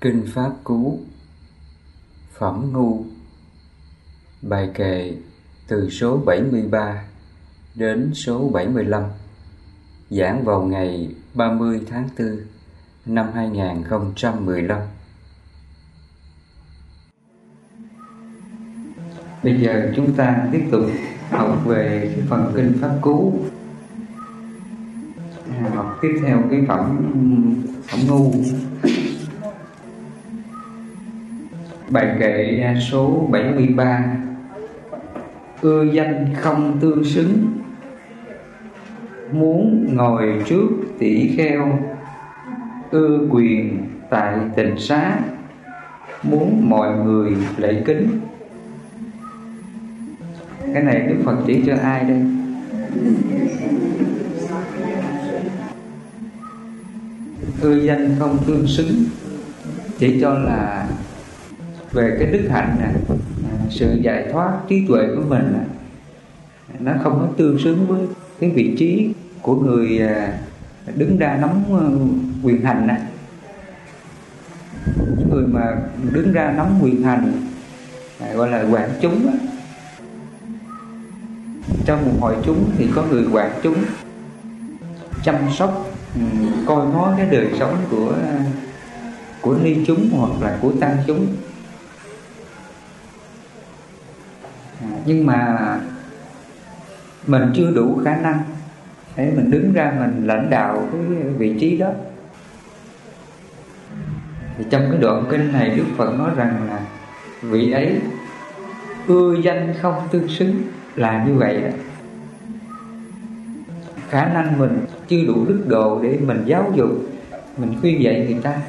Kinh Pháp Cú. Phẩm Ngu. Bài kệ từ số 73 đến số 75 Giảng vào ngày 30 tháng 4 năm 2015 Bây giờ chúng ta tiếp tục học về cái phần Kinh Pháp Cú. Học tiếp theo cái phẩm Phẩm Ngu. Bài kệ số 73 Ưa danh không tương xứng. Muốn ngồi trước tỷ kheo. Ưa quyền tại tình xá. Muốn mọi người lễ kính. Cái này Đức Phật chỉ cho ai đây? Ưa danh không tương xứng Chỉ cho là về cái đức hạnh nè à, sự giải thoát trí tuệ của mình nè, nó không có tương xứng với cái vị trí của người à, đứng ra ờ, nắm quyền hành nè những người mà đứng ra nắm quyền hành gọi là quản chúng đó. trong một hội chúng thì có người quản chúng, chăm sóc ừ, coi ngó cái đời sống của à, của ni chúng hoặc là của tăng chúng nhưng mà mình chưa đủ khả năng để mình đứng ra mình lãnh đạo cái vị trí đó. Thì trong cái đoạn kinh này Đức Phật nói rằng là vị ấy ưa danh không tương xứng là như vậy đó. Khả năng mình chưa đủ đức độ để mình giáo dục mình khuyên dạy người ta.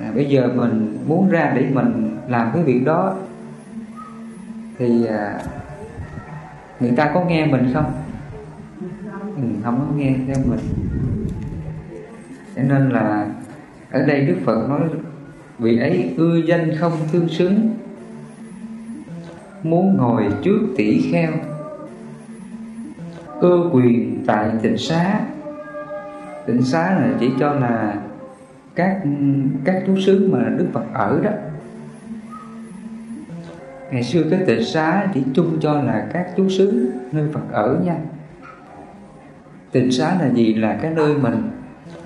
À, bây giờ mình muốn ra để mình làm cái việc đó thì à, người ta có nghe mình không? Ừ, không có nghe theo mình. Cho nên là ở đây đức phật nói vị ấy ưa danh không tương xứng muốn ngồi trước tỷ kheo ưa quyền tại tịnh xá. Tịnh xá là chỉ cho là các các chú xứ mà đức phật ở đó ngày xưa cái tịnh xá chỉ chung cho là các chú xứ, nơi Phật ở nha. Tịnh xá là gì? Là cái nơi mình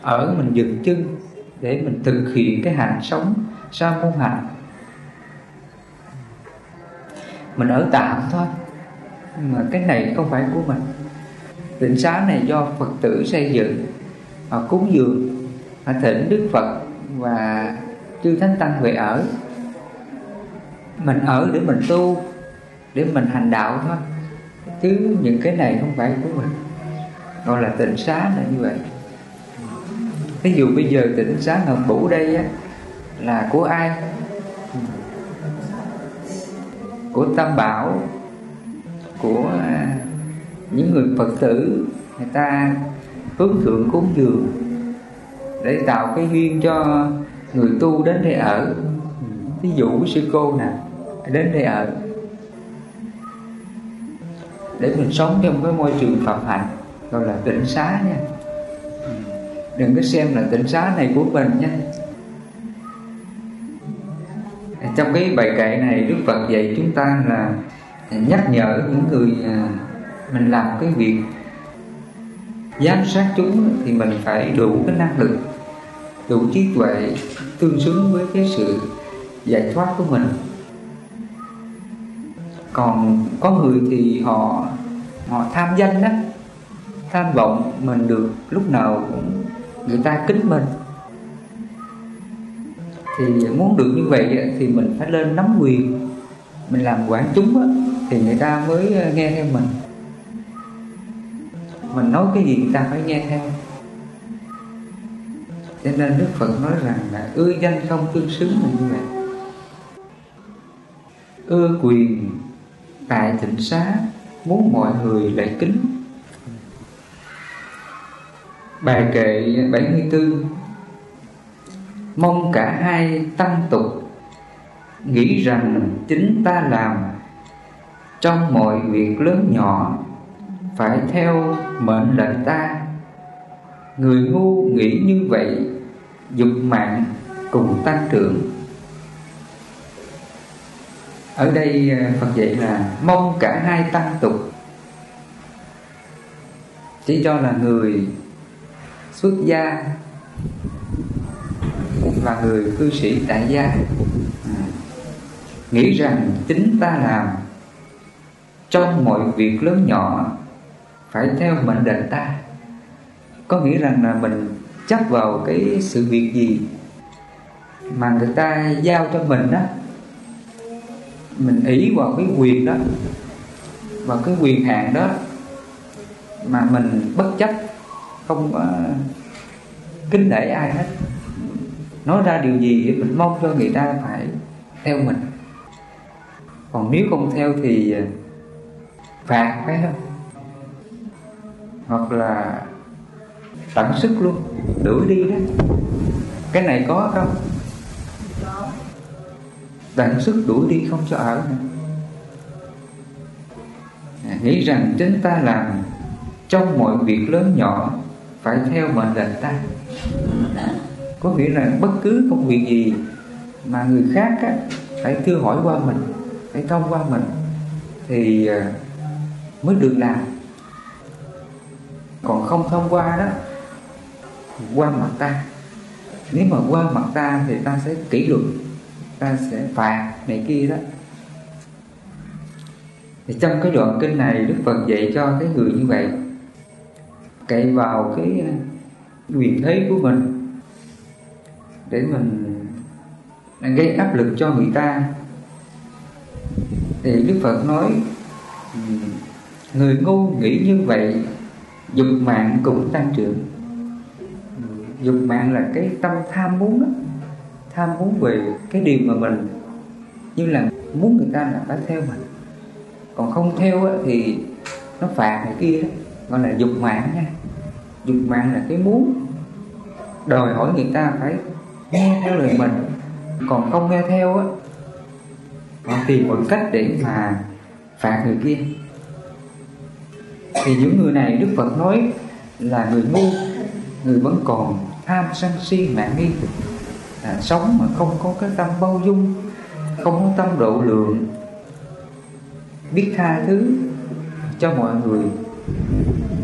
ở, mình dừng chân để mình thực hiện cái hạnh sống sa môn hạnh mình ở tạm thôi mà cái này không phải của mình. Tịnh xá này do Phật tử xây dựng, họ cúng dường, họ thỉnh Đức Phật và chư Thánh Tăng về ở mình ở để mình tu để mình hành đạo thôi. Chứ những cái này không phải của mình. Gọi là tịnh xá là như vậy. Ví dụ bây giờ tịnh xá ngọc bủ đây á, là của ai? Của tam bảo của à, những người phật tử người ta hướng thượng cúng dường để tạo cái duyên cho người tu đến đây ở. Ví dụ sư cô nè đến đây ở. Để mình sống trong cái môi trường phạm hạnh, gọi là tịnh xá nha. Đừng có xem là tịnh xá này của mình nha. Trong cái bài kệ này, Đức Phật dạy chúng ta là nhắc nhở những người à, mình làm cái việc giám sát chúng thì mình phải đủ cái năng lực, đủ trí tuệ tương xứng với cái sự giải thoát của mình còn có người thì họ họ tham danh đó tham vọng mình được lúc nào cũng người ta kính mình. Thì muốn được như vậy thì mình phải lên nắm quyền mình làm quản chúng á, thì người ta mới ờ, nghe theo mình. Mình nói cái gì người ta phải nghe theo. Cho nên Đức Phật nói rằng là ưa danh không tương xứng là như vậy. Ưa quyền tại thịnh xá, muốn mọi người lễ kính. Bài kệ 74 mong cả hai tăng tục, nghĩ rằng chính ta làm. Trong mọi việc lớn nhỏ, phải theo mệnh lệnh ta. Người ngu nghĩ như vậy, dục mạng cùng tăng trưởng ở đây à, Phật dạy là mong cả hai tăng tục. Chỉ cho là người xuất gia và người cư sĩ tại gia. À, nghĩ rằng chính ta làm trong mọi việc lớn nhỏ phải theo mệnh lệnh ta. Có nghĩa rằng là mình chấp vào cái sự việc gì mà người ta giao cho mình đó mình ý vào cái quyền đó, và cái quyền hạn đó mà mình bất chấp, không có kính nể ai hết. Nói ra điều gì thì mình mong cho người ta phải theo mình. Còn nếu không theo thì à, phạt phải không? Hoặc là tận sức luôn, đuổi đi đó. Cái này có không? Tận sức đuổi đi không cho ở này. à, nghĩ rằng chính ta làm trong mọi việc lớn nhỏ phải theo mệnh lệnh ta. Có nghĩa là bất cứ công việc gì mà người khác á, phải thưa hỏi qua mình phải thông qua mình thì à, mới được làm. Còn không thông qua đó qua mặt ta. Nếu mà qua mặt ta thì ta sẽ kỷ luật ta sẽ phạt này kia đó. Thì trong cái đoạn kinh này Đức Phật dạy cho cái người như vậy, cậy vào cái ờ, quyền thế của mình để mình gây áp lực cho người ta. Thì Đức Phật nói người ngu nghĩ như vậy, dục mạng cũng tăng trưởng. Dục mạng là cái tâm tham muốn đó tham muốn về cái điều mà mình như là muốn người ta là phải theo mình. Còn không theo thì nó phạt này kia đó, gọi là dục mạng nha. Dục mạng là cái muốn đòi hỏi người ta phải nghe theo lời mình. Còn không nghe theo á, họ tìm một cách để mà phạt người kia. Thì những người này Đức Phật nói là người ngu, người vẫn còn tham sân si mạng nghi à, sống mà không có cái tâm bao dung không có tâm độ lượng biết tha thứ cho mọi người.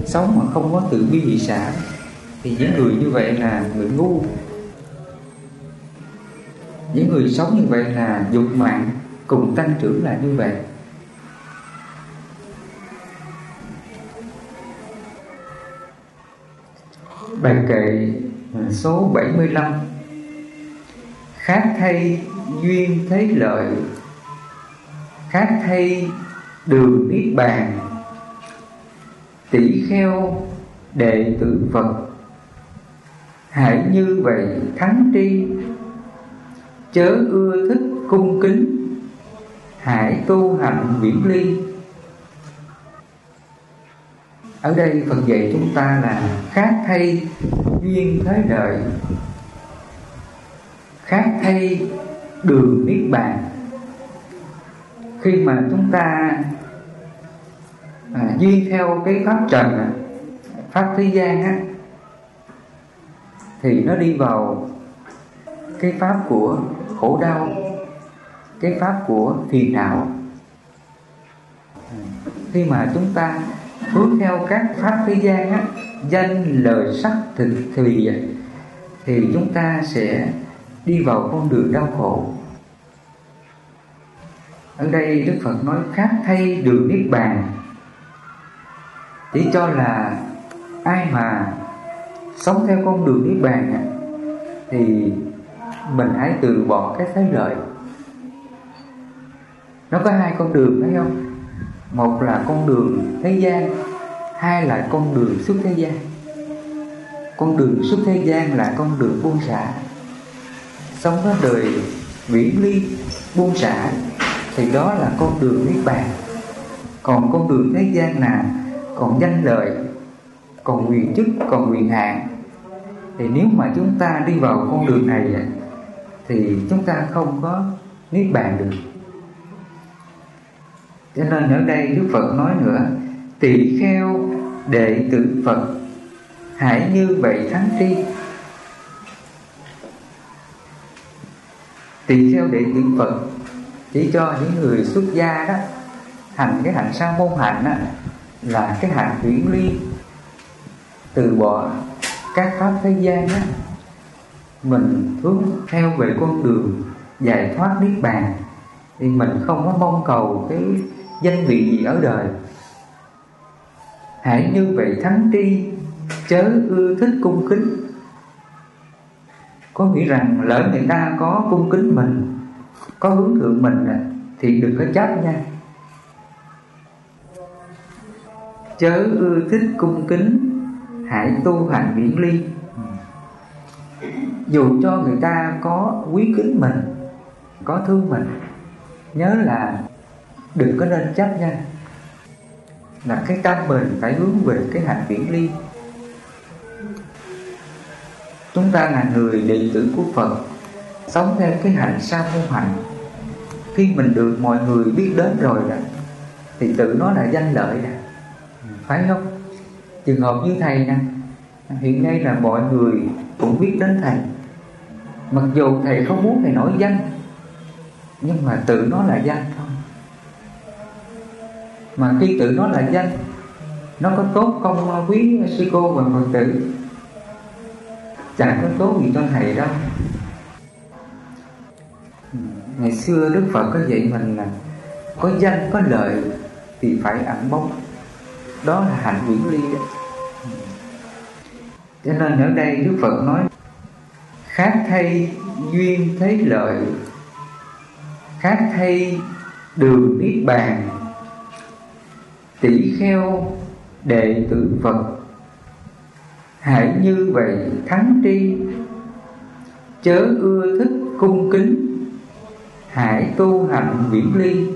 Sống mà không có tự bi dị xã thì những người như vậy là người ngu. Những người sống như vậy là dục mạng cùng tăng trưởng là như vậy. Bài kệ số 75 khác thay duyên thế lợi khác thay đường niết bàn tỷ kheo đệ tử phật. Hãy như vậy thắng tri, chớ ưa thích cung kính, hãy tu hạnh viễn ly. Ở đây Phật dạy chúng ta là khác thay duyên thế đời khác thay đường niết bàn. Khi mà chúng ta à, duy theo cái pháp trần à, pháp thế gian á thì nó đi vào cái pháp của khổ đau cái pháp của phiền não. Khi mà chúng ta hướng theo các pháp thế gian á danh lời sắc thịt thì thì chúng ta sẽ đi vào con đường đau khổ. Ở đây đức phật nói khác thay đường niết bàn chỉ cho là ai mà sống theo con đường niết bàn thì mình hãy từ bỏ cái thế lợi. Nó có hai con đường thấy không? Một là con đường thế gian, hai là con đường xuất thế gian. Con đường xuất thế gian là con đường buông xả sống với đời viễn ly, buông xả, thì đó là con đường niết bàn. Còn con đường thế gian là còn danh lợi, còn quyền chức, còn quyền hạn. Thì nếu mà chúng ta đi vào con đường này, thì chúng ta không có niết bàn được. Cho nên ở đây Đức Phật nói nữa, Tỳ kheo đệ tử Phật, Hãy như vậy thắng tri. Tỳ kheo đệ tử phật. Chỉ cho những người xuất gia đó hành cái hạnh sa môn hạnh á, là cái hạnh chuyển ly. Từ bỏ các pháp thế gian á mình hướng theo về con đường giải thoát niết bàn thì mình không có mong cầu cái danh vị gì ở đời. Hãy như vậy thánh tri chớ ưa thích cung kính có nghĩa rằng lỡ người ta có cung kính mình, có hướng thượng mình thì đừng có chấp nha. Chớ ưa thích cung kính, hãy tu hành viễn ly. Dù cho người ta có quý kính mình, có thương mình, nhớ là đừng có nên chấp nha. Là cái tâm mình phải hướng về cái hạnh viễn ly chúng ta là người đệ tử của Phật, sống theo cái hạnh sa môn hạnh. Khi mình được mọi người biết đến rồi đó, thì tự nó là danh lợi đó. Phải không? Trường hợp như thầy nè, hiện nay là mọi người cũng biết đến thầy. Mặc dù thầy không muốn thầy nổi danh, nhưng mà tự nó là danh thôi. Mà khi tự nó là danh, nó có tốt không quý sư cô và phật tử chẳng có tốt gì cho thầy đâu. Ngày xưa đức phật có dạy mình là có danh, có lợi thì phải ẩn bóng đó là hạnh viễn ly đó. Cho nên ở đây đức phật nói, khác thay duyên thấy lợi, khác thay đường niết bàn tỷ kheo đệ tử phật hãy như vậy thắng tri. Chớ ưa thích cung kính. Hãy tu hành viễn ly.